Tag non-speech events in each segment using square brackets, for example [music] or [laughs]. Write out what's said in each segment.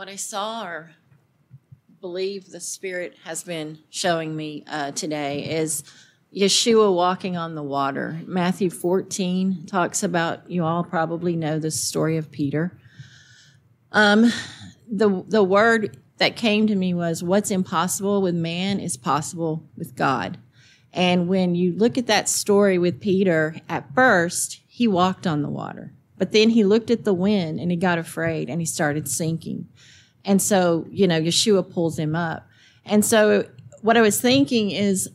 What I saw or believe the Spirit has been showing me uh, today is Yeshua walking on the water. Matthew 14 talks about, you all probably know the story of Peter. Um, the, the word that came to me was, What's impossible with man is possible with God. And when you look at that story with Peter, at first, he walked on the water. But then he looked at the wind and he got afraid and he started sinking. And so, you know, Yeshua pulls him up. And so, what I was thinking is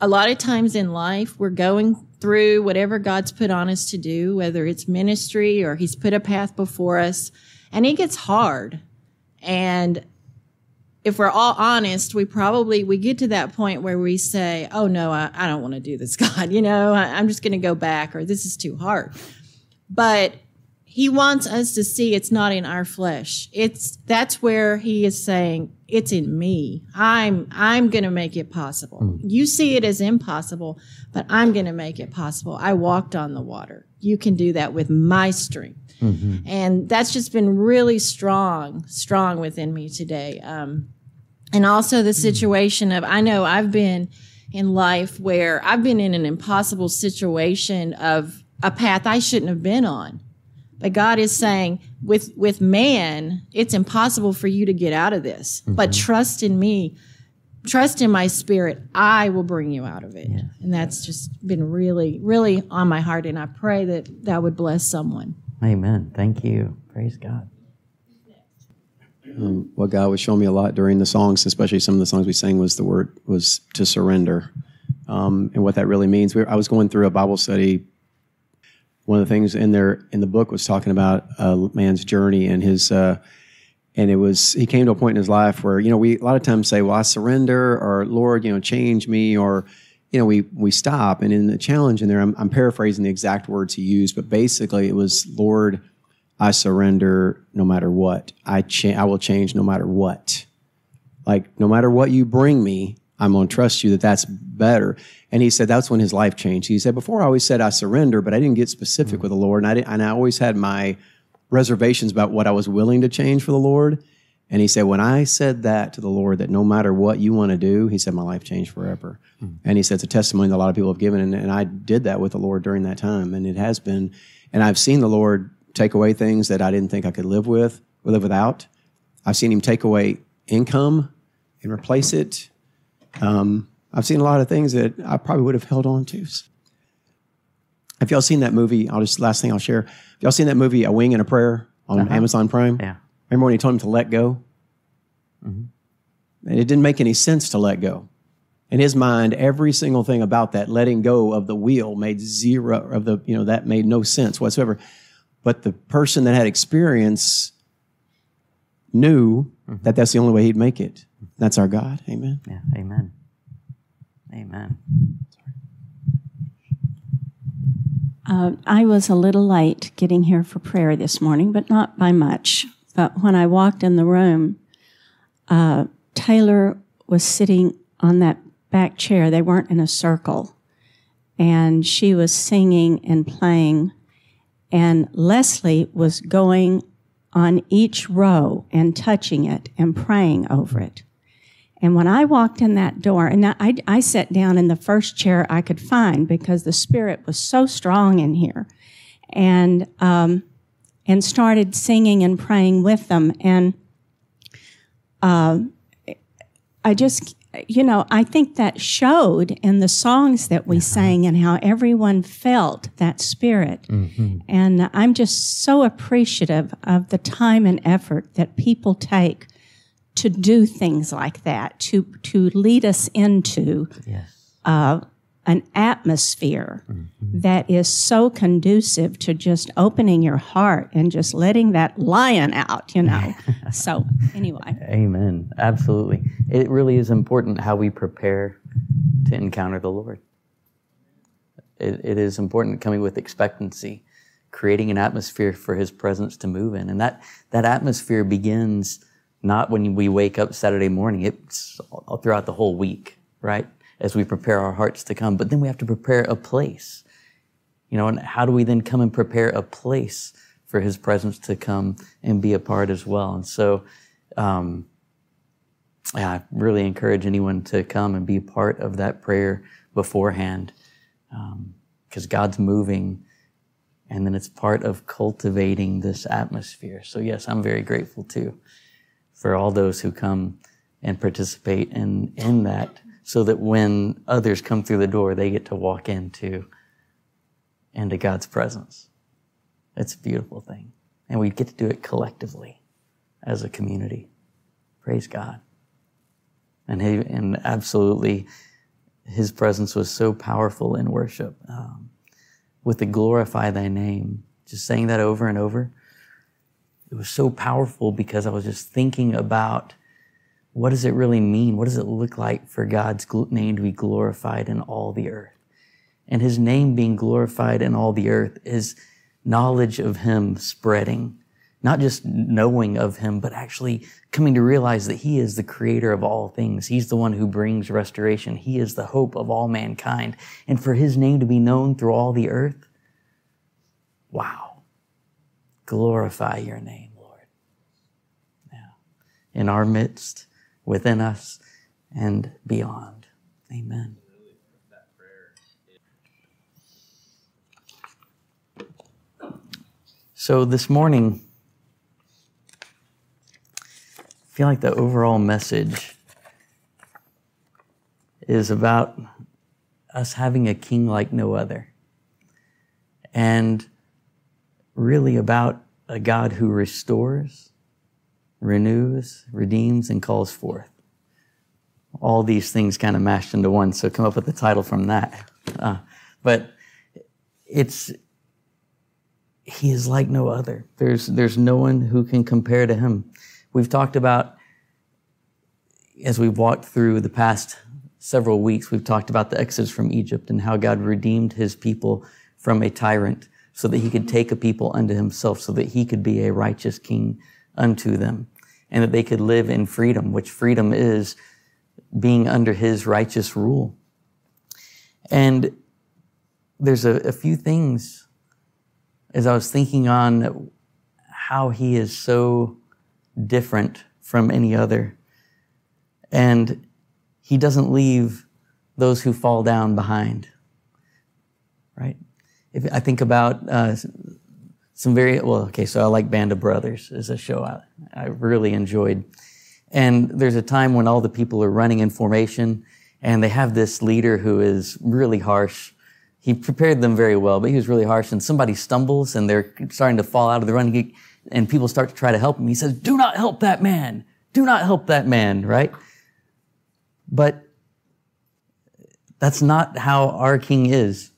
a lot of times in life, we're going through whatever God's put on us to do, whether it's ministry or He's put a path before us, and it gets hard. And if we're all honest, we probably we get to that point where we say, "Oh no, I, I don't want to do this, [laughs] God. You know, I, I'm just going to go back, or this is too hard." But he wants us to see it's not in our flesh. It's that's where he is saying it's in me. I'm I'm going to make it possible. Mm. You see it as impossible, but I'm going to make it possible. I walked on the water. You can do that with my strength. Mm-hmm. And that's just been really strong, strong within me today. Um, and also the mm. situation of I know I've been in life where I've been in an impossible situation of a path I shouldn't have been on but God is saying, with with man, it's impossible for you to get out of this. Mm-hmm. But trust in me, trust in my spirit. I will bring you out of it. Yeah. And that's just been really, really on my heart. And I pray that that would bless someone. Amen. Thank you. Praise God. Um, what God was showing me a lot during the songs, especially some of the songs we sang, was the word was to surrender, um, and what that really means. We, I was going through a Bible study one of the things in there in the book was talking about a man's journey and his uh, and it was he came to a point in his life where you know we a lot of times say well i surrender or lord you know change me or you know we we stop. And in the challenge in there i'm, I'm paraphrasing the exact words he used but basically it was lord i surrender no matter what. I cha- i will change no matter what. Like no matter what you bring me i'm going to trust you that that's better and he said that's when his life changed. He said, Before I always said I surrender, but I didn't get specific mm-hmm. with the Lord. And I, and I always had my reservations about what I was willing to change for the Lord. And he said, When I said that to the Lord, that no matter what you want to do, he said, My life changed forever. Mm-hmm. And he said, It's a testimony that a lot of people have given. And, and I did that with the Lord during that time. And it has been, and I've seen the Lord take away things that I didn't think I could live with or live without. I've seen him take away income and replace it. Um, I've seen a lot of things that I probably would have held on to. Have y'all seen that movie? I'll just last thing I'll share. Have y'all seen that movie, A Wing and a Prayer, on uh-huh. Amazon Prime? Yeah. Remember when he told him to let go? Mm-hmm. And it didn't make any sense to let go. In his mind, every single thing about that letting go of the wheel made zero of the, you know, that made no sense whatsoever. But the person that had experience knew mm-hmm. that that's the only way he'd make it. That's our God. Amen. Yeah. Amen. Amen. Uh, I was a little late getting here for prayer this morning, but not by much. But when I walked in the room, uh, Taylor was sitting on that back chair. They weren't in a circle. And she was singing and playing. And Leslie was going on each row and touching it and praying over it. And when I walked in that door, and I, I sat down in the first chair I could find because the spirit was so strong in here, and um, and started singing and praying with them. And uh, I just, you know, I think that showed in the songs that we sang and how everyone felt that spirit. Mm-hmm. And I'm just so appreciative of the time and effort that people take to do things like that, to to lead us into yes. uh, an atmosphere that is so conducive to just opening your heart and just letting that lion out, you know. [laughs] so, anyway. Amen. Absolutely. It really is important how we prepare to encounter the Lord. It, it is important coming with expectancy, creating an atmosphere for His presence to move in. And that, that atmosphere begins not when we wake up Saturday morning, it's throughout the whole week, right? As we prepare our hearts to come. But then we have to prepare a place. You know, and how do we then come and prepare a place for His presence to come and be a part as well? And so, um, yeah, I really encourage anyone to come and be a part of that prayer beforehand because um, God's moving and then it's part of cultivating this atmosphere. So, yes, I'm very grateful too for all those who come and participate in, in that so that when others come through the door, they get to walk into, into God's presence. It's a beautiful thing. And we get to do it collectively as a community. Praise God. And, he, and absolutely, his presence was so powerful in worship. Um, with the glorify thy name, just saying that over and over. It was so powerful because I was just thinking about what does it really mean? What does it look like for God's name to be glorified in all the earth? And his name being glorified in all the earth is knowledge of him spreading, not just knowing of him, but actually coming to realize that he is the creator of all things. He's the one who brings restoration. He is the hope of all mankind. And for his name to be known through all the earth, wow. Glorify your name, Lord. Yeah. In our midst, within us, and beyond. Amen. So this morning, I feel like the overall message is about us having a king like no other. And really about a God who restores, renews, redeems, and calls forth. All these things kind of mashed into one, so come up with the title from that. Uh, but it's he is like no other. There's there's no one who can compare to him. We've talked about as we've walked through the past several weeks, we've talked about the exodus from Egypt and how God redeemed his people from a tyrant so that he could take a people unto himself, so that he could be a righteous king unto them, and that they could live in freedom, which freedom is being under his righteous rule. And there's a, a few things as I was thinking on how he is so different from any other. And he doesn't leave those who fall down behind, right? If I think about uh, some very well, okay, so I like Band of Brothers as a show I, I really enjoyed. And there's a time when all the people are running in formation and they have this leader who is really harsh. He prepared them very well, but he was really harsh and somebody stumbles and they're starting to fall out of the run and people start to try to help him. He says, do not help that man. Do not help that man, right? But that's not how our king is.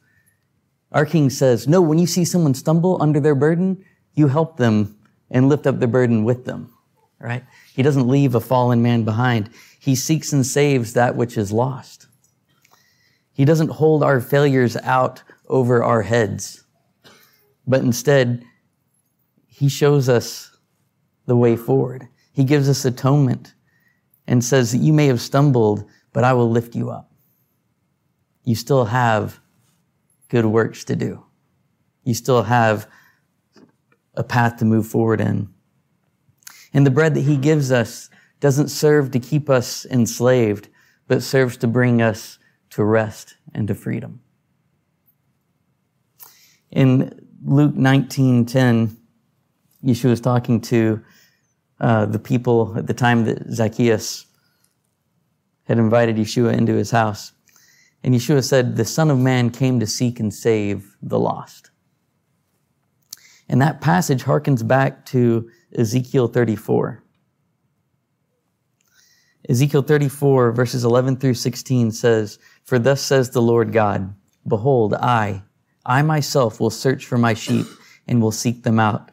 Our King says, no, when you see someone stumble under their burden, you help them and lift up the burden with them, right? He doesn't leave a fallen man behind. He seeks and saves that which is lost. He doesn't hold our failures out over our heads, but instead, he shows us the way forward. He gives us atonement and says that you may have stumbled, but I will lift you up. You still have good works to do. You still have a path to move forward in. And the bread that he gives us doesn't serve to keep us enslaved, but serves to bring us to rest and to freedom. In Luke 19:10, Yeshua was talking to uh, the people at the time that Zacchaeus had invited Yeshua into his house. And Yeshua said, The Son of Man came to seek and save the lost. And that passage harkens back to Ezekiel 34. Ezekiel 34, verses 11 through 16 says, For thus says the Lord God Behold, I, I myself will search for my sheep and will seek them out.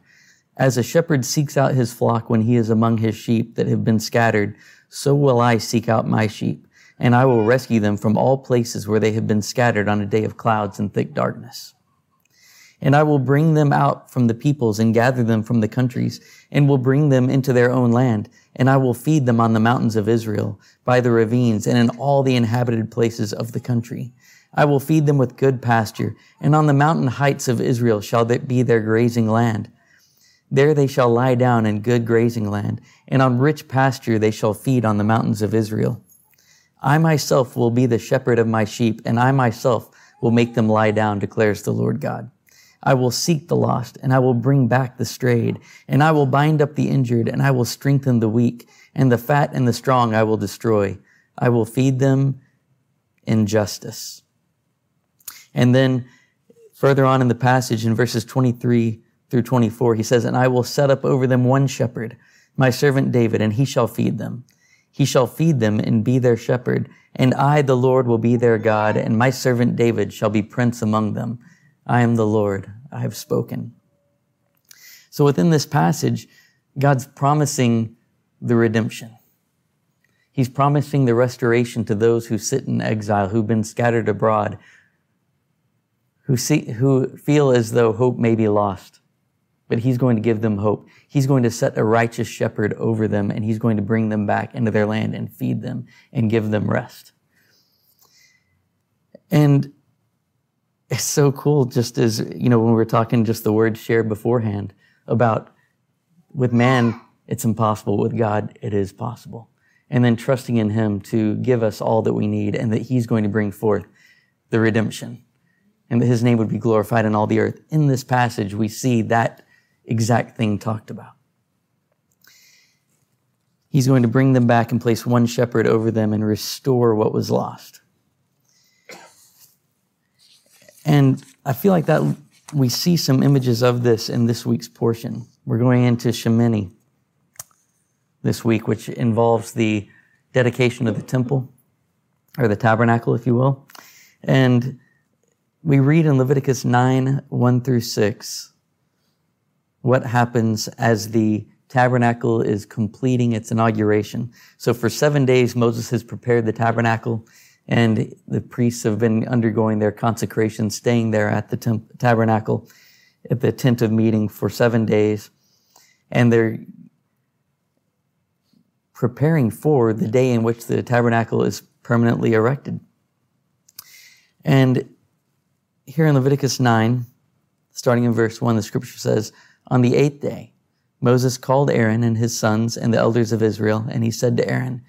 As a shepherd seeks out his flock when he is among his sheep that have been scattered, so will I seek out my sheep, and I will rescue them from all places where they have been scattered on a day of clouds and thick darkness. And I will bring them out from the peoples and gather them from the countries and will bring them into their own land. And I will feed them on the mountains of Israel, by the ravines, and in all the inhabited places of the country. I will feed them with good pasture, and on the mountain heights of Israel shall be their grazing land. There they shall lie down in good grazing land, and on rich pasture they shall feed on the mountains of Israel. I myself will be the shepherd of my sheep, and I myself will make them lie down, declares the Lord God. I will seek the lost, and I will bring back the strayed, and I will bind up the injured, and I will strengthen the weak, and the fat and the strong I will destroy. I will feed them in justice. And then further on in the passage in verses 23 through 24, he says, And I will set up over them one shepherd, my servant David, and he shall feed them. He shall feed them and be their shepherd, and I, the Lord, will be their God, and my servant David shall be prince among them. I am the Lord, I have spoken. So within this passage, God's promising the redemption. He's promising the restoration to those who sit in exile, who've been scattered abroad, who, see, who feel as though hope may be lost. But he's going to give them hope. He's going to set a righteous shepherd over them, and he's going to bring them back into their land and feed them and give them rest. And it's so cool just as you know when we were talking just the word shared beforehand about with man it's impossible with god it is possible and then trusting in him to give us all that we need and that he's going to bring forth the redemption and that his name would be glorified in all the earth in this passage we see that exact thing talked about he's going to bring them back and place one shepherd over them and restore what was lost and I feel like that we see some images of this in this week's portion. We're going into Shemini this week, which involves the dedication of the temple or the tabernacle, if you will. And we read in Leviticus 9 1 through 6 what happens as the tabernacle is completing its inauguration. So for seven days, Moses has prepared the tabernacle and the priests have been undergoing their consecration, staying there at the temp- tabernacle, at the tent of meeting for seven days, and they're preparing for the day in which the tabernacle is permanently erected. And here in Leviticus 9, starting in verse 1, the scripture says, On the eighth day, Moses called Aaron and his sons and the elders of Israel, and he said to Aaron,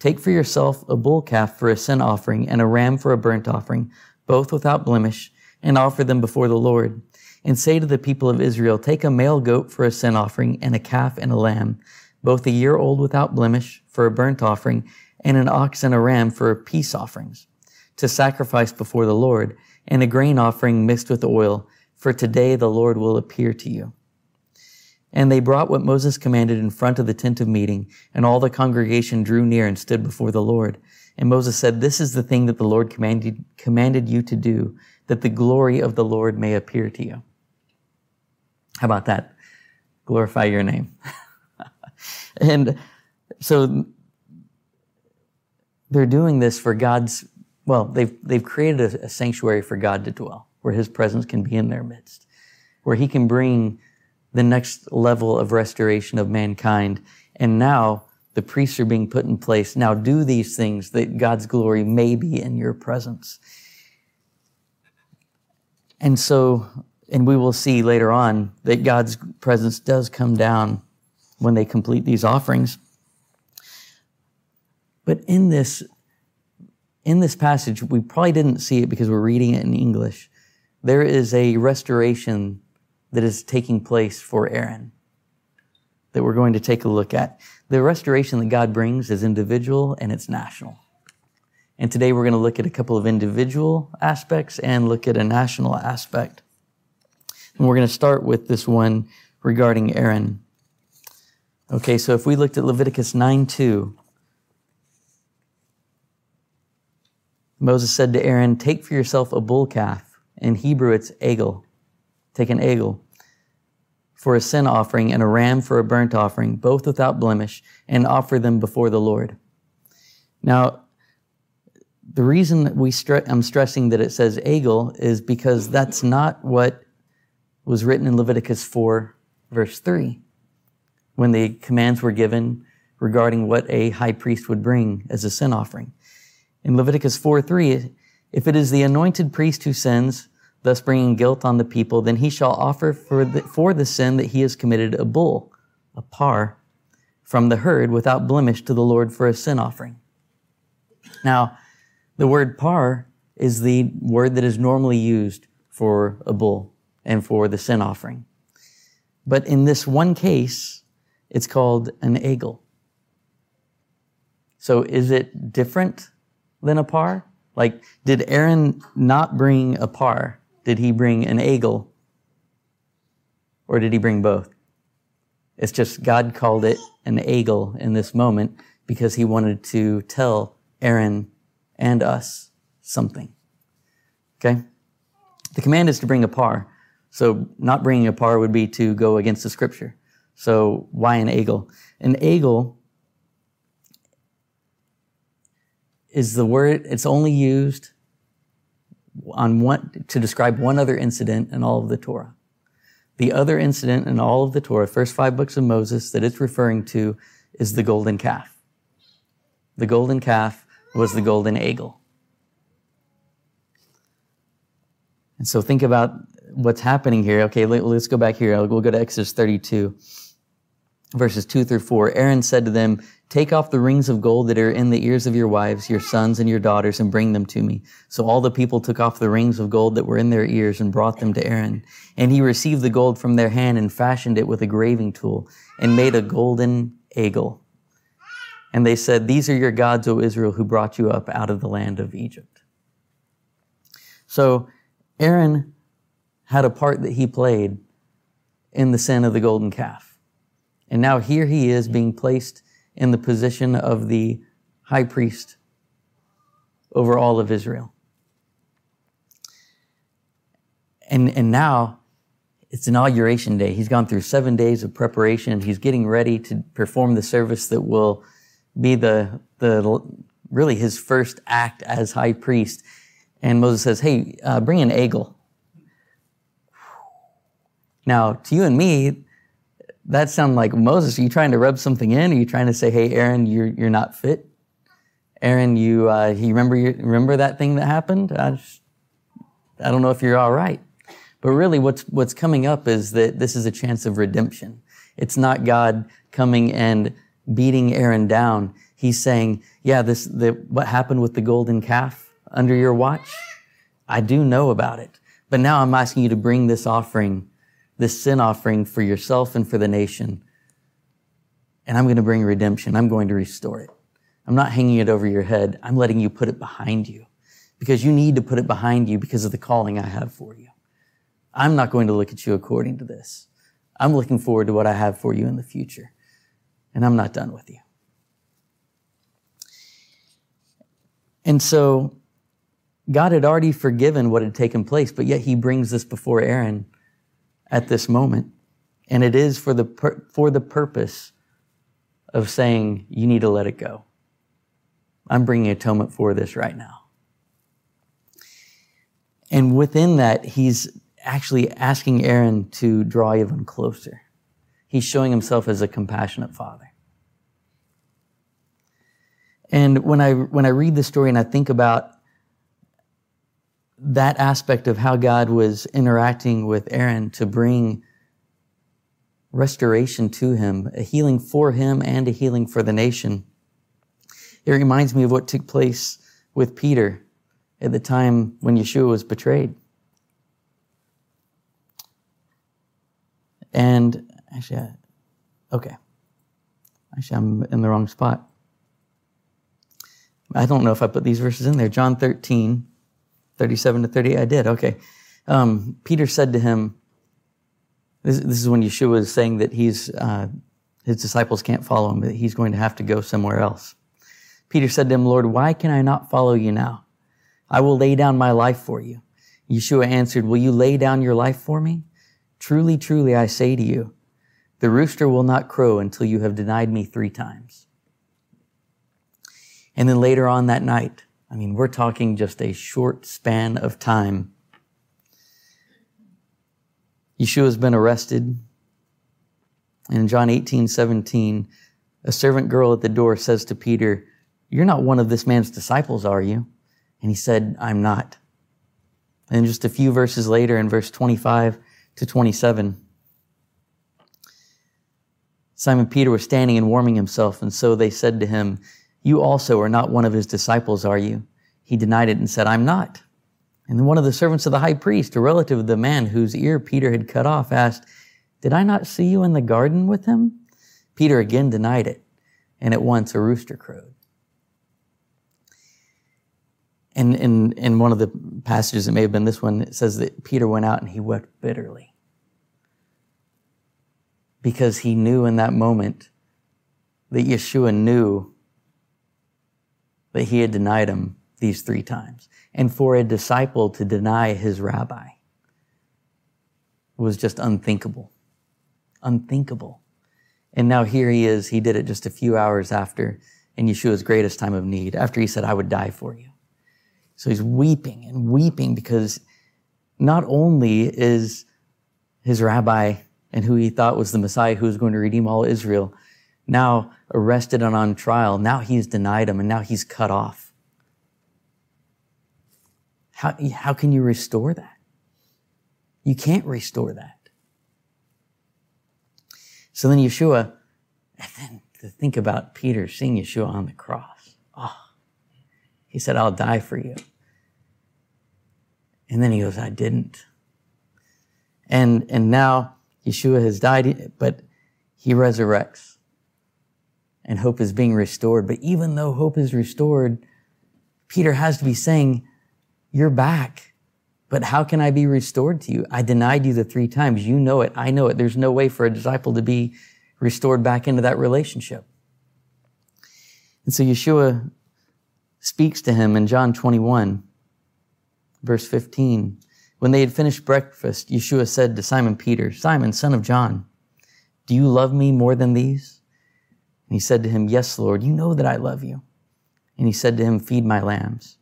Take for yourself a bull calf for a sin offering and a ram for a burnt offering, both without blemish, and offer them before the Lord. And say to the people of Israel, Take a male goat for a sin offering, and a calf and a lamb, both a year old without blemish, for a burnt offering, and an ox and a ram for peace offerings, to sacrifice before the Lord, and a grain offering mixed with oil, for today the Lord will appear to you. And they brought what Moses commanded in front of the tent of meeting, and all the congregation drew near and stood before the Lord. And Moses said, This is the thing that the Lord commanded, commanded you to do, that the glory of the Lord may appear to you. How about that? Glorify your name. [laughs] and so they're doing this for God's, well, they've, they've created a, a sanctuary for God to dwell, where his presence can be in their midst, where he can bring the next level of restoration of mankind. And now the priests are being put in place. Now do these things that God's glory may be in your presence. And so, and we will see later on that God's presence does come down when they complete these offerings. But in this, in this passage, we probably didn't see it because we're reading it in English. There is a restoration that is taking place for Aaron that we're going to take a look at. The restoration that God brings is individual and it's national. And today we're going to look at a couple of individual aspects and look at a national aspect. And we're going to start with this one regarding Aaron. Okay, so if we looked at Leviticus 9 2, Moses said to Aaron, Take for yourself a bull calf. In Hebrew, it's egel. Take an egel for a sin offering and a ram for a burnt offering, both without blemish, and offer them before the Lord. Now, the reason we stre- I'm stressing that it says egel is because that's not what was written in Leviticus 4, verse 3, when the commands were given regarding what a high priest would bring as a sin offering. In Leviticus 4, 3, if it is the anointed priest who sins, thus bringing guilt on the people, then he shall offer for the, for the sin that he has committed a bull, a par, from the herd without blemish to the Lord for a sin offering. Now, the word par is the word that is normally used for a bull and for the sin offering. But in this one case, it's called an egel. So is it different than a par? Like, did Aaron not bring a par? Did he bring an egel? Or did he bring both? It's just God called it an egel in this moment because he wanted to tell Aaron and us something. Okay? The command is to bring a par. So not bringing a par would be to go against the scripture. So why an egel? An egel is the word, it's only used on to describe one other incident in all of the Torah. The other incident in all of the Torah, first five books of Moses that it's referring to is the golden calf. The golden calf was the golden egel. And so think about what's happening here. Okay, let, us go back here. We'll go to Exodus 32, verses 2 through 4. Aaron said to them, Take off the rings of gold that are in the ears of your wives, your sons, and your daughters, and bring them to me. So all the people took off the rings of gold that were in their ears and brought them to Aaron. And he received the gold from their hand and fashioned it with a graving tool and made a golden egel. And they said, These are your gods, O Israel, who brought you up out of the land of Egypt. So Aaron had a part that he played in the sin of the golden calf. And now here he is being placed in the position of the high priest over all of Israel. And, and now it's inauguration day. He's gone through seven days of preparation. He's getting ready to perform the service that will be the, the really his first act as high priest. And Moses says, Hey, uh, bring an egel. Now, to you and me, that sounds like Moses. Are you trying to rub something in? Are you trying to say, "Hey, Aaron, you're you're not fit"? Aaron, you uh, you remember remember that thing that happened? I, just, I don't know if you're all right. But really, what's what's coming up is that this is a chance of redemption. It's not God coming and beating Aaron down. He's saying, "Yeah, this the, what happened with the golden calf under your watch. I do know about it, but now I'm asking you to bring this offering." This sin offering for yourself and for the nation. And I'm going to bring redemption. I'm going to restore it. I'm not hanging it over your head. I'm letting you put it behind you because you need to put it behind you because of the calling I have for you. I'm not going to look at you according to this. I'm looking forward to what I have for you in the future. And I'm not done with you. And so God had already forgiven what had taken place, but yet he brings this before Aaron at this moment. And it is for the, for the purpose of saying, you need to let it go. I'm bringing atonement for this right now. And within that, he's actually asking Aaron to draw even closer. He's showing himself as a compassionate father. And when I, when I read the story and I think about that aspect of how God was interacting with Aaron to bring restoration to him, a healing for him and a healing for the nation. It reminds me of what took place with Peter at the time when Yeshua was betrayed. And actually, okay. Actually, I'm in the wrong spot. I don't know if I put these verses in there. John 13, 37 to 38? I did. Okay. Um, Peter said to him, this, this, is when Yeshua is saying that he's, uh, his disciples can't follow him, that he's going to have to go somewhere else. Peter said to him, Lord, why can I not follow you now? I will lay down my life for you. Yeshua answered, Will you lay down your life for me? Truly, truly, I say to you, the rooster will not crow until you have denied me three times. And then later on that night, I mean, we're talking just a short span of time. Yeshua's been arrested. And in John 18, 17, a servant girl at the door says to Peter, You're not one of this man's disciples, are you? And he said, I'm not. And just a few verses later, in verse 25 to 27, Simon Peter was standing and warming himself, and so they said to him, You also are not one of his disciples, are you? He denied it and said, I'm not. And then one of the servants of the high priest, a relative of the man whose ear Peter had cut off, asked, Did I not see you in the garden with him? Peter again denied it, and at once a rooster crowed. And in, in one of the passages, it may have been this one, it says that Peter went out and he wept bitterly. Because he knew in that moment that Yeshua knew that he had denied him these three times. And for a disciple to deny his rabbi was just unthinkable. Unthinkable. And now here he is. He did it just a few hours after in Yeshua's greatest time of need, after he said, I would die for you. So he's weeping and weeping because not only is his rabbi and who he thought was the Messiah who was going to redeem all Israel now arrested and on trial, now he's denied him and now he's cut off. How, how can you restore that? You can't restore that. So then Yeshua, and then to think about Peter seeing Yeshua on the cross. Oh, he said, I'll die for you. And then he goes, I didn't. And, and now Yeshua has died, but he resurrects and hope is being restored. But even though hope is restored, Peter has to be saying, you're back. But how can I be restored to you? I denied you the three times. You know it. I know it. There's no way for a disciple to be restored back into that relationship. And so Yeshua speaks to him in John 21, verse 15. When they had finished breakfast, Yeshua said to Simon Peter, Simon, son of John, do you love me more than these? And he said to him, Yes, Lord, you know that I love you. And he said to him, Feed my lambs.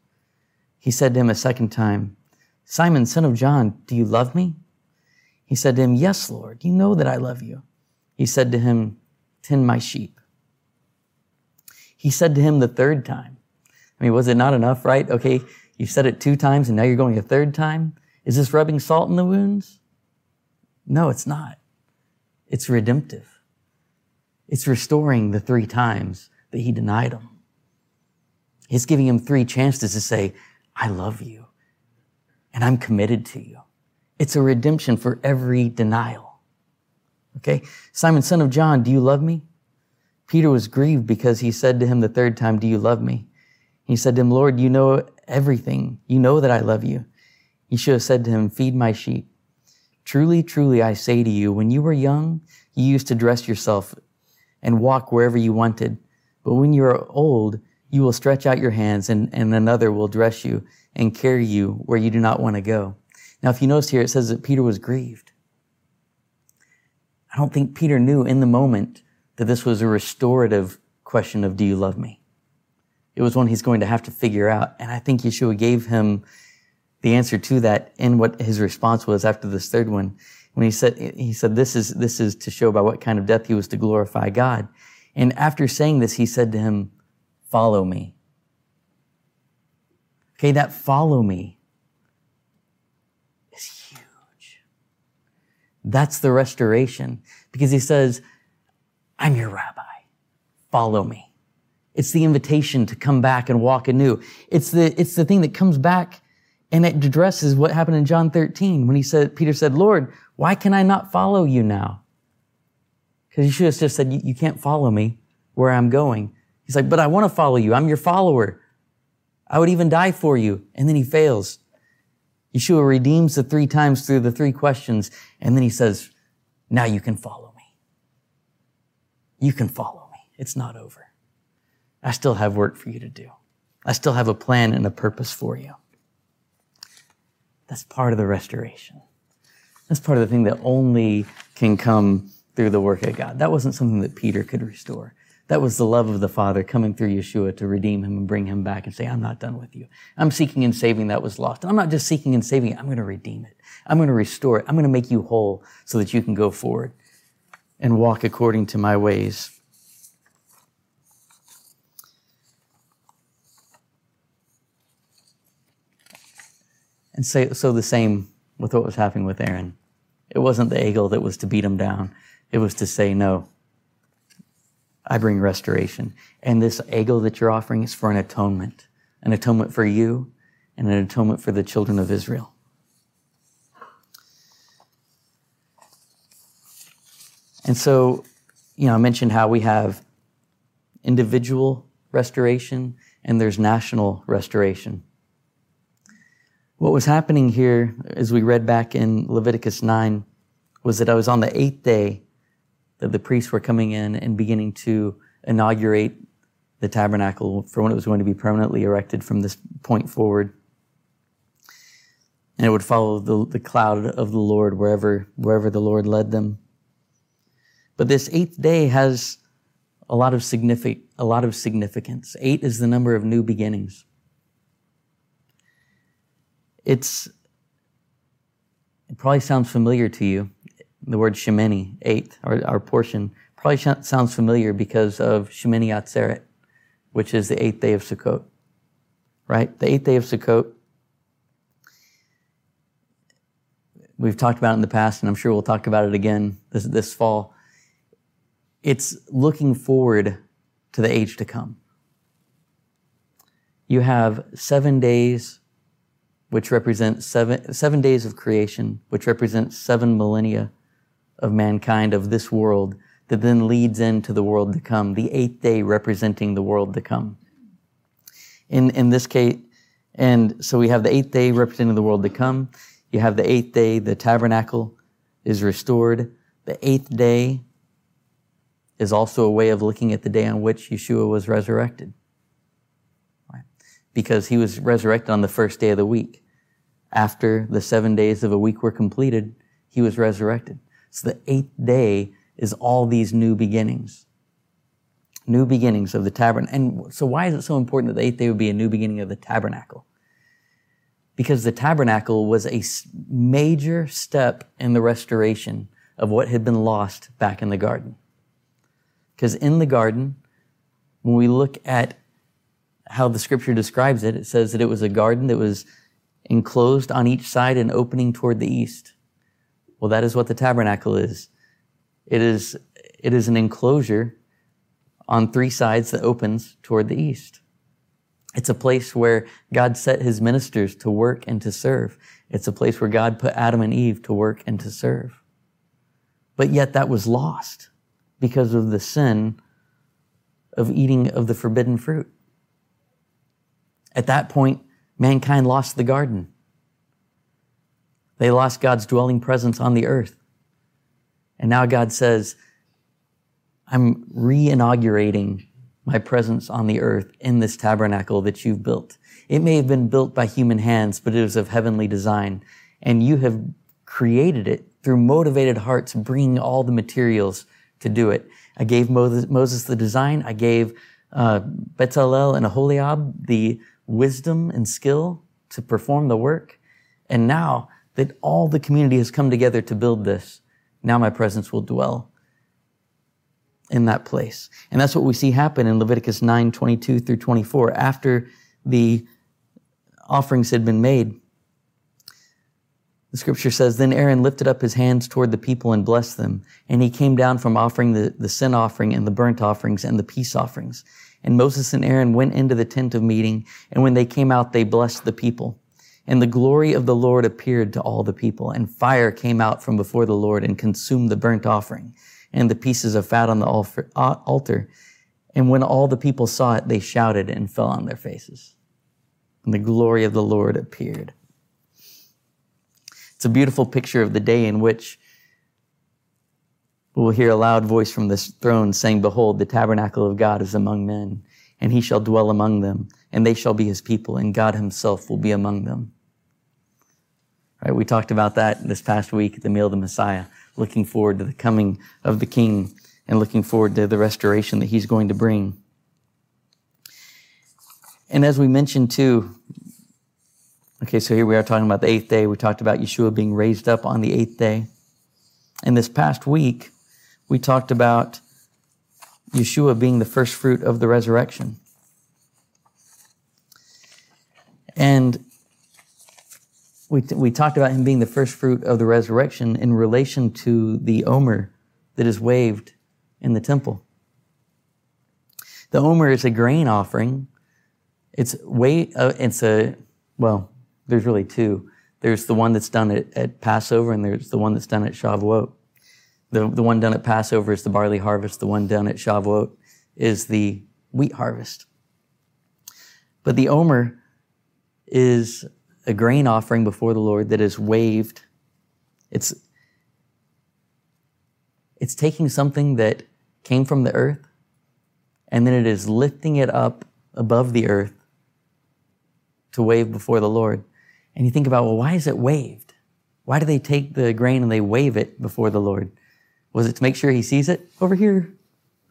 He said to him a second time, Simon, son of John, do you love me? He said to him, Yes, Lord, you know that I love you. He said to him, Tend my sheep. He said to him the third time, I mean, was it not enough, right? Okay, you said it two times and now you're going a third time. Is this rubbing salt in the wounds? No, it's not. It's redemptive. It's restoring the three times that he denied him. It's giving him three chances to say, I love you and I'm committed to you. It's a redemption for every denial. Okay. Simon, son of John, do you love me? Peter was grieved because he said to him the third time, do you love me? He said to him, Lord, you know everything. You know that I love you. He should have said to him, feed my sheep. Truly, truly, I say to you, when you were young, you used to dress yourself and walk wherever you wanted. But when you are old, you will stretch out your hands and, and another will dress you and carry you where you do not want to go. Now, if you notice here, it says that Peter was grieved. I don't think Peter knew in the moment that this was a restorative question of, do you love me? It was one he's going to have to figure out. And I think Yeshua gave him the answer to that in what his response was after this third one. When he said, he said, this is, this is to show by what kind of death he was to glorify God. And after saying this, he said to him, follow me. Okay, that follow me is huge. That's the restoration because he says, I'm your rabbi. Follow me. It's the invitation to come back and walk anew. It's the, it's the thing that comes back and it addresses what happened in John 13 when he said, Peter said, Lord, why can I not follow you now? Because have just said, you can't follow me where I'm going. He's like, but I want to follow you. I'm your follower. I would even die for you. And then he fails. Yeshua redeems the three times through the three questions. And then he says, now you can follow me. You can follow me. It's not over. I still have work for you to do. I still have a plan and a purpose for you. That's part of the restoration. That's part of the thing that only can come through the work of God. That wasn't something that Peter could restore. That was the love of the Father coming through Yeshua to redeem him and bring him back and say, I'm not done with you. I'm seeking and saving that was lost. And I'm not just seeking and saving it, I'm going to redeem it. I'm going to restore it. I'm going to make you whole so that you can go forward and walk according to my ways. And so, so the same with what was happening with Aaron. It wasn't the egel that was to beat him down. It was to say, no, I bring restoration. And this egel that you're offering is for an atonement, an atonement for you and an atonement for the children of Israel. And so, you know, I mentioned how we have individual restoration and there's national restoration. What was happening here, as we read back in Leviticus 9, was that I was on the eighth day that the priests were coming in and beginning to inaugurate the tabernacle for when it was going to be permanently erected from this point forward. And it would follow the, the cloud of the Lord wherever, wherever the Lord led them. But this eighth day has a lot of signific, a lot of significance. Eight is the number of new beginnings. It's, it probably sounds familiar to you. The word Shemini, eighth, our, our portion, probably sounds familiar because of Shemini Atzeret, which is the eighth day of Sukkot. Right? The eighth day of Sukkot. We've talked about it in the past, and I'm sure we'll talk about it again this, this fall. It's looking forward to the age to come. You have seven days which represents seven, seven days of creation, which represents seven millennia of mankind, of this world, that then leads into the world to come, the eighth day representing the world to come. In, in this case, and so we have the eighth day representing the world to come. You have the eighth day, the tabernacle is restored. The eighth day is also a way of looking at the day on which Yeshua was resurrected. Because he was resurrected on the first day of the week after the seven days of a week were completed, he was resurrected. So the eighth day is all these new beginnings. New beginnings of the tabernacle. And so why is it so important that the eighth day would be a new beginning of the tabernacle? Because the tabernacle was a major step in the restoration of what had been lost back in the garden. Because in the garden, when we look at how the scripture describes it, it says that it was a garden that was enclosed on each side and opening toward the east. Well, that is what the tabernacle is. It is, it is an enclosure on three sides that opens toward the east. It's a place where God set his ministers to work and to serve. It's a place where God put Adam and Eve to work and to serve. But yet that was lost because of the sin of eating of the forbidden fruit. At that point, mankind lost the garden. They lost God's dwelling presence on the earth. And now God says, I'm re inaugurating my presence on the earth in this tabernacle that you've built. It may have been built by human hands, but it was of heavenly design. And you have created it through motivated hearts, bringing all the materials to do it. I gave Moses, the design. I gave uh, Bezalel and Aholiab the wisdom and skill to perform the work. And now that all the community has come together to build this, now my presence will dwell in that place. And that's what we see happen in Leviticus 9, 22 through 24. After the offerings had been made, the scripture says, Then Aaron lifted up his hands toward the people and blessed them. And he came down from offering the, the sin offering and the burnt offerings and the peace offerings. And Moses and Aaron went into the tent of meeting, and when they came out, they blessed the people. And the glory of the Lord appeared to all the people, and fire came out from before the Lord and consumed the burnt offering and the pieces of fat on the uh, altar. And when all the people saw it, they shouted and fell on their faces. And the glory of the Lord appeared. It's a beautiful picture of the day in which we will hear a loud voice from the throne saying, Behold, the tabernacle of God is among men, and he shall dwell among them, and they shall be his people, and God himself will be among them. Right? We talked about that this past week at the meal of the Messiah, looking forward to the coming of the King and looking forward to the restoration that he's going to bring. And as we mentioned too, okay, so here we are talking about the eighth day. We talked about Yeshua being raised up on the eighth day. And this past week, we talked about Yeshua being the first fruit of the resurrection. And we, we talked about him being the first fruit of the resurrection in relation to the omer that is waved in the temple. The omer is a grain offering. It's way, uh, it's a, well, there's really two. There's the one that's done at, at Passover and there's the one that's done at Shavuot. The, the one done at Passover is the barley harvest. The one done at Shavuot is the wheat harvest. But the omer is a grain offering before the Lord that is waved. It's, it's taking something that came from the earth and then it is lifting it up above the earth to wave before the Lord. And you think about, well, why is it waved? Why do they take the grain and they wave it before the Lord? Was it to make sure he sees it over here?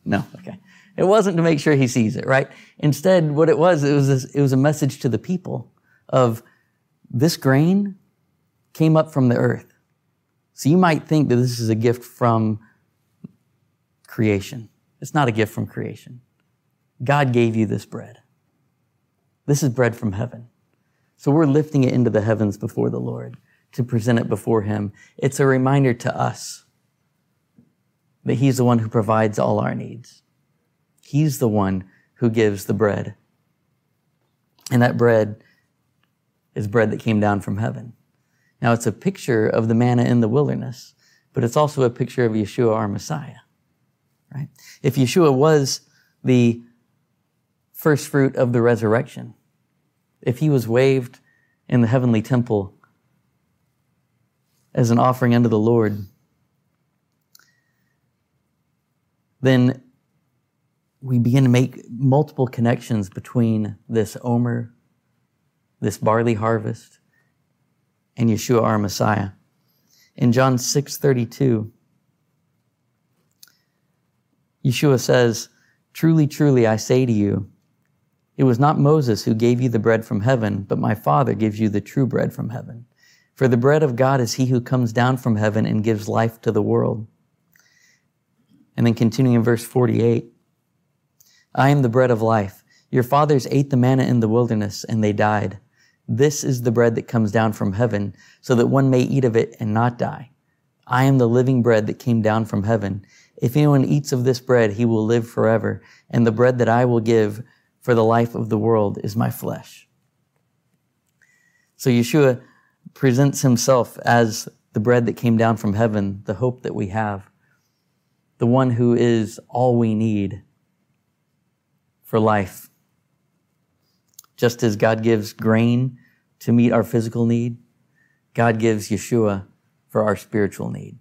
No, okay. It wasn't to make sure he sees it, right? Instead, what it was, it was a, it was a message to the people of this grain came up from the earth. So you might think that this is a gift from creation. It's not a gift from creation. God gave you this bread. This is bread from heaven. So we're lifting it into the heavens before the Lord to present it before Him. It's a reminder to us that He's the one who provides all our needs. He's the one who gives the bread. And that bread is bread that came down from heaven. Now, it's a picture of the manna in the wilderness, but it's also a picture of Yeshua, our Messiah. Right? If Yeshua was the first fruit of the resurrection, if he was waved in the heavenly temple as an offering unto the Lord, then we begin to make multiple connections between this Omer this barley harvest, and Yeshua our Messiah. In John 6:32, Yeshua says, "Truly, truly, I say to you, it was not Moses who gave you the bread from heaven, but my Father gives you the true bread from heaven. For the bread of God is he who comes down from heaven and gives life to the world." And then continuing in verse 48, I am the bread of life. Your fathers ate the manna in the wilderness and they died. This is the bread that comes down from heaven, so that one may eat of it and not die. I am the living bread that came down from heaven. If anyone eats of this bread, he will live forever. And the bread that I will give for the life of the world is my flesh. So Yeshua presents himself as the bread that came down from heaven, the hope that we have, the one who is all we need for life. Just as God gives grain to meet our physical need, God gives Yeshua for our spiritual need.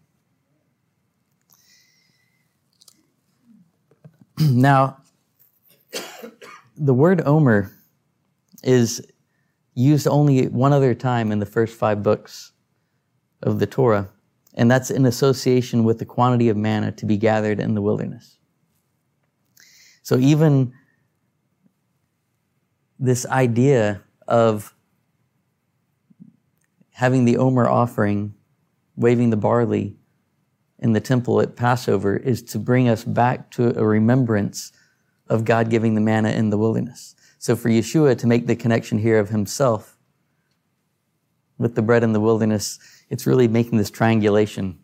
[clears throat] now, the word Omer is used only one other time in the first five books of the Torah, and that's in association with the quantity of manna to be gathered in the wilderness. So even this idea of having the Omer offering, waving the barley in the temple at Passover is to bring us back to a remembrance of God giving the manna in the wilderness. So for Yeshua to make the connection here of himself with the bread in the wilderness, it's really making this triangulation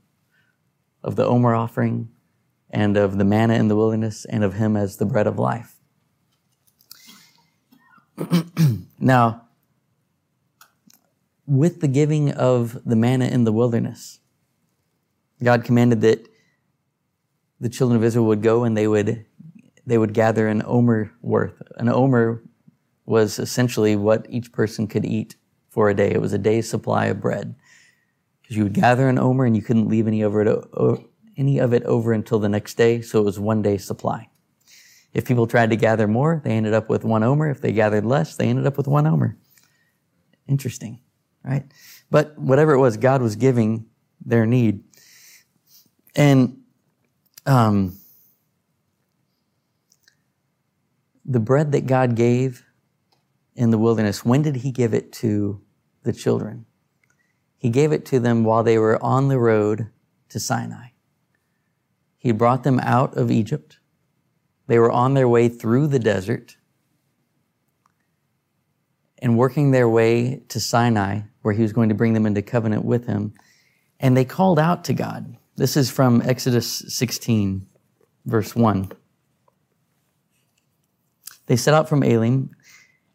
of the Omer offering and of the manna in the wilderness and of him as the bread of life. [clears throat] now, with the giving of the manna in the wilderness, God commanded that the children of Israel would go and they would they would gather an omer worth. An omer was essentially what each person could eat for a day. It was a day's supply of bread. Because you would gather an omer and you couldn't leave any over it, any of it over until the next day, so it was one day's supply. If people tried to gather more, they ended up with one omer. If they gathered less, they ended up with one omer. Interesting, right? But whatever it was, God was giving their need. And um, the bread that God gave in the wilderness, when did He give it to the children? He gave it to them while they were on the road to Sinai. He brought them out of Egypt. They were on their way through the desert and working their way to Sinai, where he was going to bring them into covenant with him. And they called out to God. This is from Exodus 16, verse 1. They set out from Elim,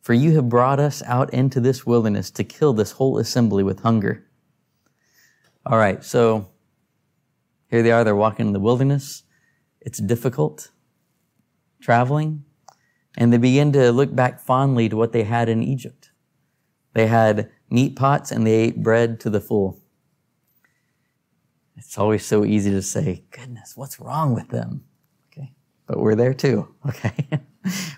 For you have brought us out into this wilderness to kill this whole assembly with hunger. All right, so here they are. They're walking in the wilderness. It's difficult traveling. And they begin to look back fondly to what they had in Egypt. They had meat pots and they ate bread to the full. It's always so easy to say, goodness, what's wrong with them? Okay. But we're there too. [laughs] Okay.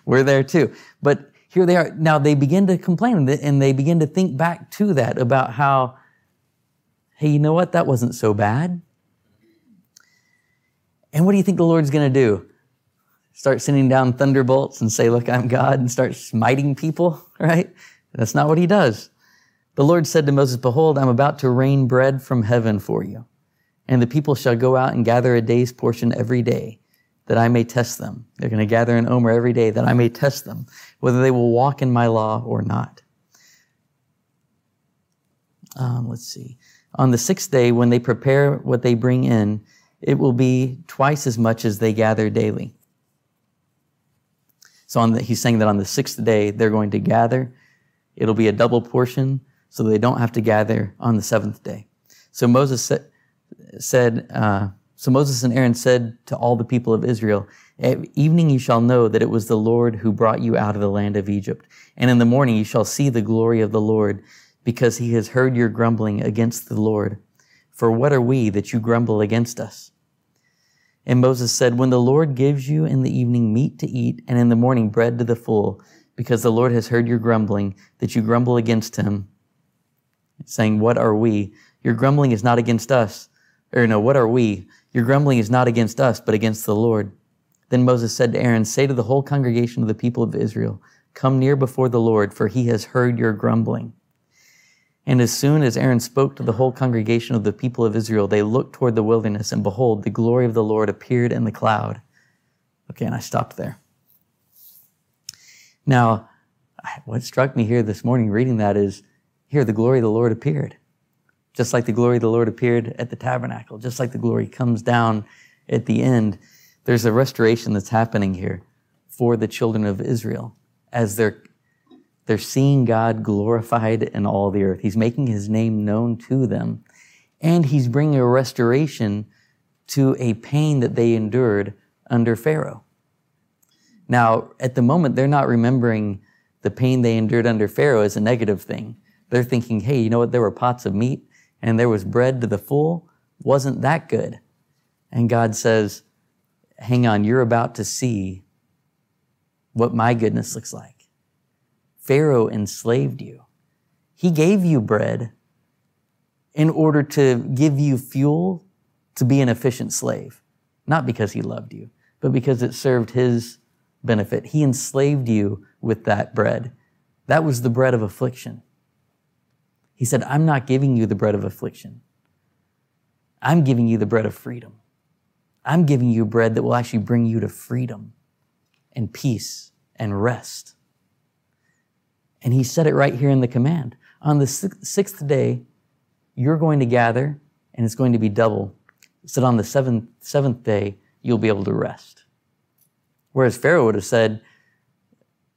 we're there too. But here they are. Now they begin to complain and they begin to think back to that about how, hey, you know what? That wasn't so bad. And what do you think the Lord's going to do? Start sending down thunderbolts and say, look, I'm God and start smiting people, [laughs] right? That's not what he does. The Lord said to Moses, behold, I'm about to rain bread from heaven for you and the people shall go out and gather a day's portion every day, that I may test them. They're going to gather an omer every day, that I may test them, whether they will walk in my law or not. Um, let's see. On the sixth day, when they prepare what they bring in, it will be twice as much as they gather daily. So the, he's saying that on the sixth day, they're going to gather. It'll be a double portion, so they don't have to gather on the seventh day. So Moses said, said, uh, so Moses and Aaron said to all the people of Israel, At evening you shall know that it was the Lord who brought you out of the land of Egypt. And in the morning you shall see the glory of the Lord, because he has heard your grumbling against the Lord. For what are we that you grumble against us? And Moses said, When the Lord gives you in the evening meat to eat, and in the morning bread to the full, because the Lord has heard your grumbling, that you grumble against him, saying, What are we? Your grumbling is not against us or no, what are we? Your grumbling is not against us, but against the Lord. Then Moses said to Aaron, Say to the whole congregation of the people of Israel, Come near before the Lord, for he has heard your grumbling. And as soon as Aaron spoke to the whole congregation of the people of Israel, they looked toward the wilderness, and behold, the glory of the Lord appeared in the cloud. Okay, and I stopped there. Now, what struck me here this morning reading that is here, the glory of the Lord appeared just like the glory of the Lord appeared at the tabernacle, just like the glory comes down at the end. There's a restoration that's happening here for the children of Israel as they're they're seeing God glorified in all the earth. He's making his name known to them. And he's bringing a restoration to a pain that they endured under Pharaoh. Now, at the moment, they're not remembering the pain they endured under Pharaoh as a negative thing. They're thinking, hey, you know what? There were pots of meat and there was bread to the full, wasn't that good. And God says, hang on, you're about to see what my goodness looks like. Pharaoh enslaved you. He gave you bread in order to give you fuel to be an efficient slave, not because he loved you, but because it served his benefit. He enslaved you with that bread. That was the bread of affliction. He said, I'm not giving you the bread of affliction. I'm giving you the bread of freedom. I'm giving you bread that will actually bring you to freedom and peace and rest. And he said it right here in the command. On the sixth day, you're going to gather and it's going to be double. So said on the seventh, seventh day, you'll be able to rest. Whereas Pharaoh would have said,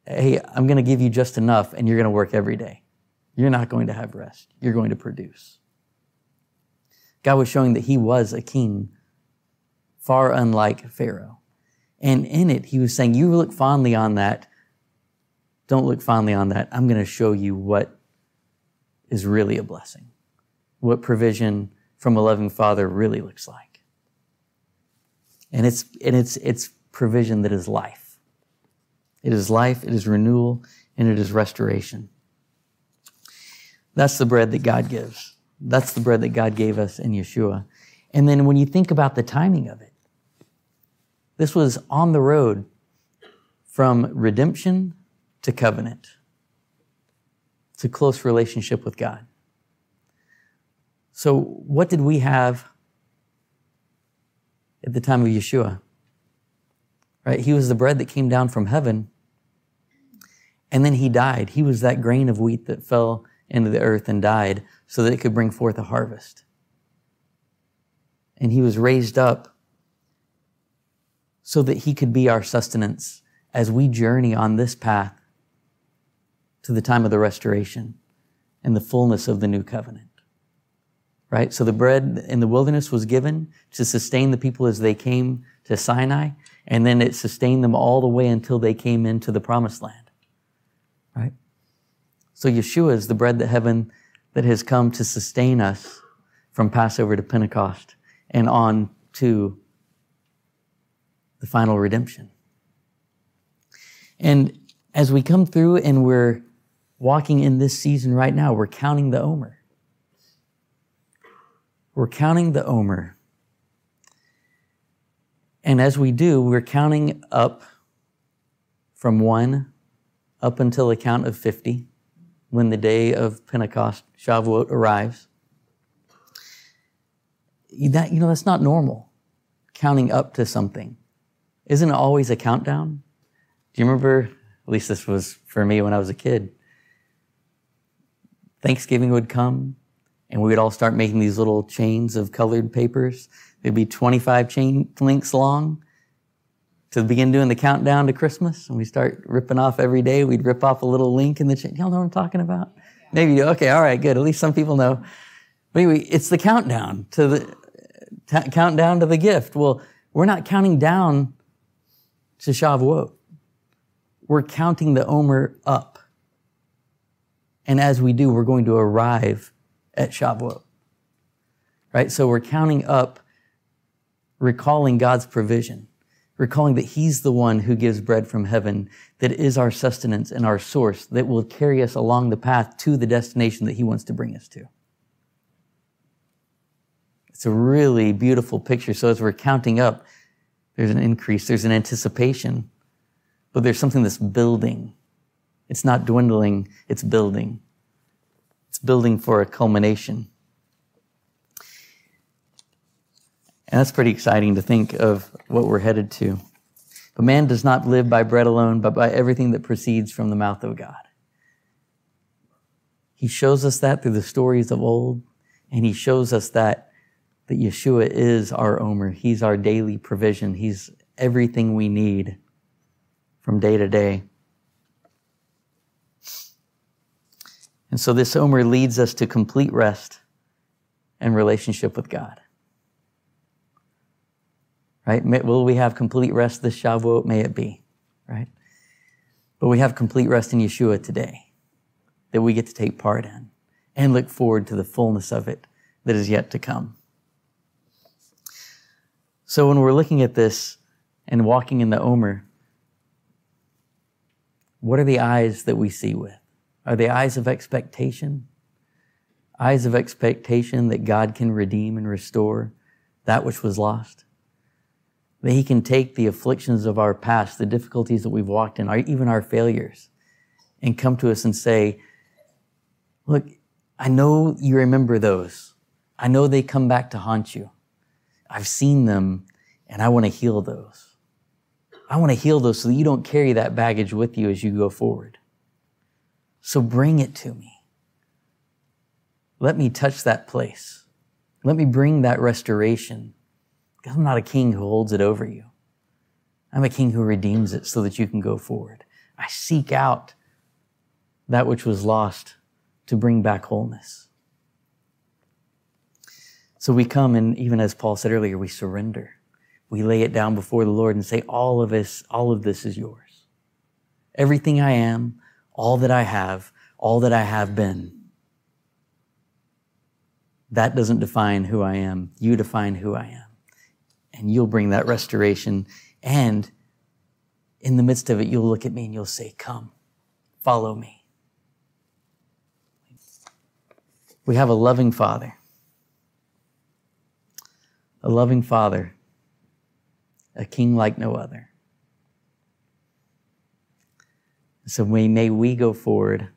Hey, I'm going to give you just enough and you're going to work every day you're not going to have rest. You're going to produce. God was showing that he was a king, far unlike Pharaoh. And in it, he was saying, You look fondly on that. Don't look fondly on that. I'm going to show you what is really a blessing, what provision from a loving father really looks like. And it's, and it's, it's provision that is life. It is life, it is renewal, and it is restoration. That's the bread that God gives. That's the bread that God gave us in Yeshua. And then when you think about the timing of it, this was on the road from redemption to covenant. It's a close relationship with God. So, what did we have at the time of Yeshua? Right? He was the bread that came down from heaven, and then he died. He was that grain of wheat that fell into the earth and died so that it could bring forth a harvest. And he was raised up so that he could be our sustenance as we journey on this path to the time of the restoration and the fullness of the new covenant. Right? So the bread in the wilderness was given to sustain the people as they came to Sinai, and then it sustained them all the way until they came into the promised land. So Yeshua is the bread that heaven that has come to sustain us from Passover to Pentecost and on to the final redemption. And as we come through and we're walking in this season right now, we're counting the Omer. We're counting the Omer. And as we do, we're counting up from one up until a count of 50 when the day of Pentecost, Shavuot, arrives. That, you know, that's not normal, counting up to something. Isn't it always a countdown? Do you remember? At least this was for me when I was a kid. Thanksgiving would come, and we would all start making these little chains of colored papers. They'd be 25 chain links long to begin doing the countdown to Christmas. And we start ripping off every day. We'd rip off a little link in the chain. Y'all know what I'm talking about? Maybe you do. Okay, all right, good. At least some people know. But anyway, it's the countdown to the t- countdown to the gift. Well, we're not counting down to Shavuot. We're counting the Omer up. And as we do, we're going to arrive at Shavuot. Right? So we're counting up, recalling God's provision, recalling that He's the one who gives bread from heaven, that is our sustenance and our source, that will carry us along the path to the destination that He wants to bring us to. It's a really beautiful picture. So as we're counting up, there's an increase, there's an anticipation, but there's something that's building. It's not dwindling, it's building. It's building for a culmination. And that's pretty exciting to think of what we're headed to. But man does not live by bread alone, but by everything that proceeds from the mouth of God. He shows us that through the stories of old, and he shows us that that Yeshua is our Omer. He's our daily provision. He's everything we need from day to day. And so this Omer leads us to complete rest and relationship with God. Right? Will we have complete rest this Shavuot? May it be. Right? But we have complete rest in Yeshua today that we get to take part in and look forward to the fullness of it that is yet to come. So when we're looking at this and walking in the Omer, what are the eyes that we see with? Are they eyes of expectation? Eyes of expectation that God can redeem and restore that which was lost? That He can take the afflictions of our past, the difficulties that we've walked in, our, even our failures, and come to us and say, Look, I know you remember those. I know they come back to haunt you. I've seen them and I want to heal those. I want to heal those so that you don't carry that baggage with you as you go forward. So bring it to me. Let me touch that place. Let me bring that restoration. I'm not a king who holds it over you. I'm a king who redeems it so that you can go forward. I seek out that which was lost to bring back wholeness. So we come and even as Paul said earlier, we surrender. We lay it down before the Lord and say, all of this, all of this is yours. Everything I am, all that I have, all that I have been. That doesn't define who I am. You define who I am. And you'll bring that restoration. And in the midst of it, you'll look at me and you'll say, Come, follow me. We have a loving Father. A loving Father. A King like no other. So may, may we go forward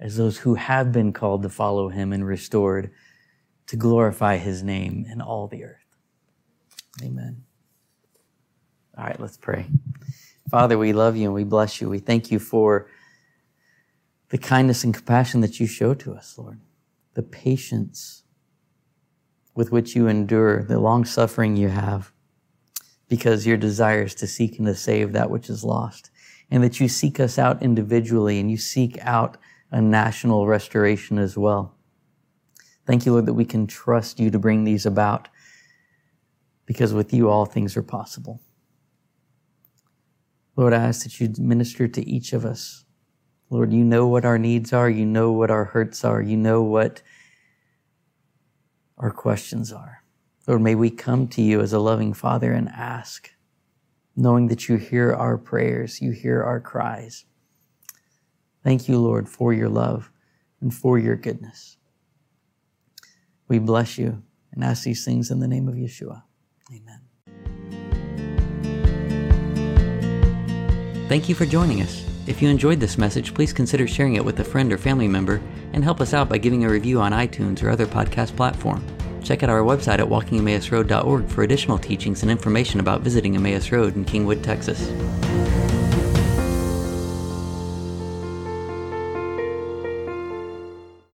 as those who have been called to follow him and restored to glorify his name in all the earth. Amen. All right, let's pray. Father, we love you and we bless you. We thank you for the kindness and compassion that you show to us, Lord, the patience with which you endure, the long suffering you have, because your desire is to seek and to save that which is lost, and that you seek us out individually and you seek out a national restoration as well. Thank you, Lord, that we can trust you to bring these about because with you all things are possible. Lord, I ask that you minister to each of us. Lord, you know what our needs are. You know what our hurts are. You know what our questions are. Lord, may we come to you as a loving Father and ask, knowing that you hear our prayers, you hear our cries. Thank you, Lord, for your love and for your goodness. We bless you and ask these things in the name of Yeshua. Amen. Thank you for joining us. If you enjoyed this message, please consider sharing it with a friend or family member and help us out by giving a review on iTunes or other podcast platform. Check out our website at walkingemmausroad.org for additional teachings and information about visiting Emmaus Road in Kingwood, Texas.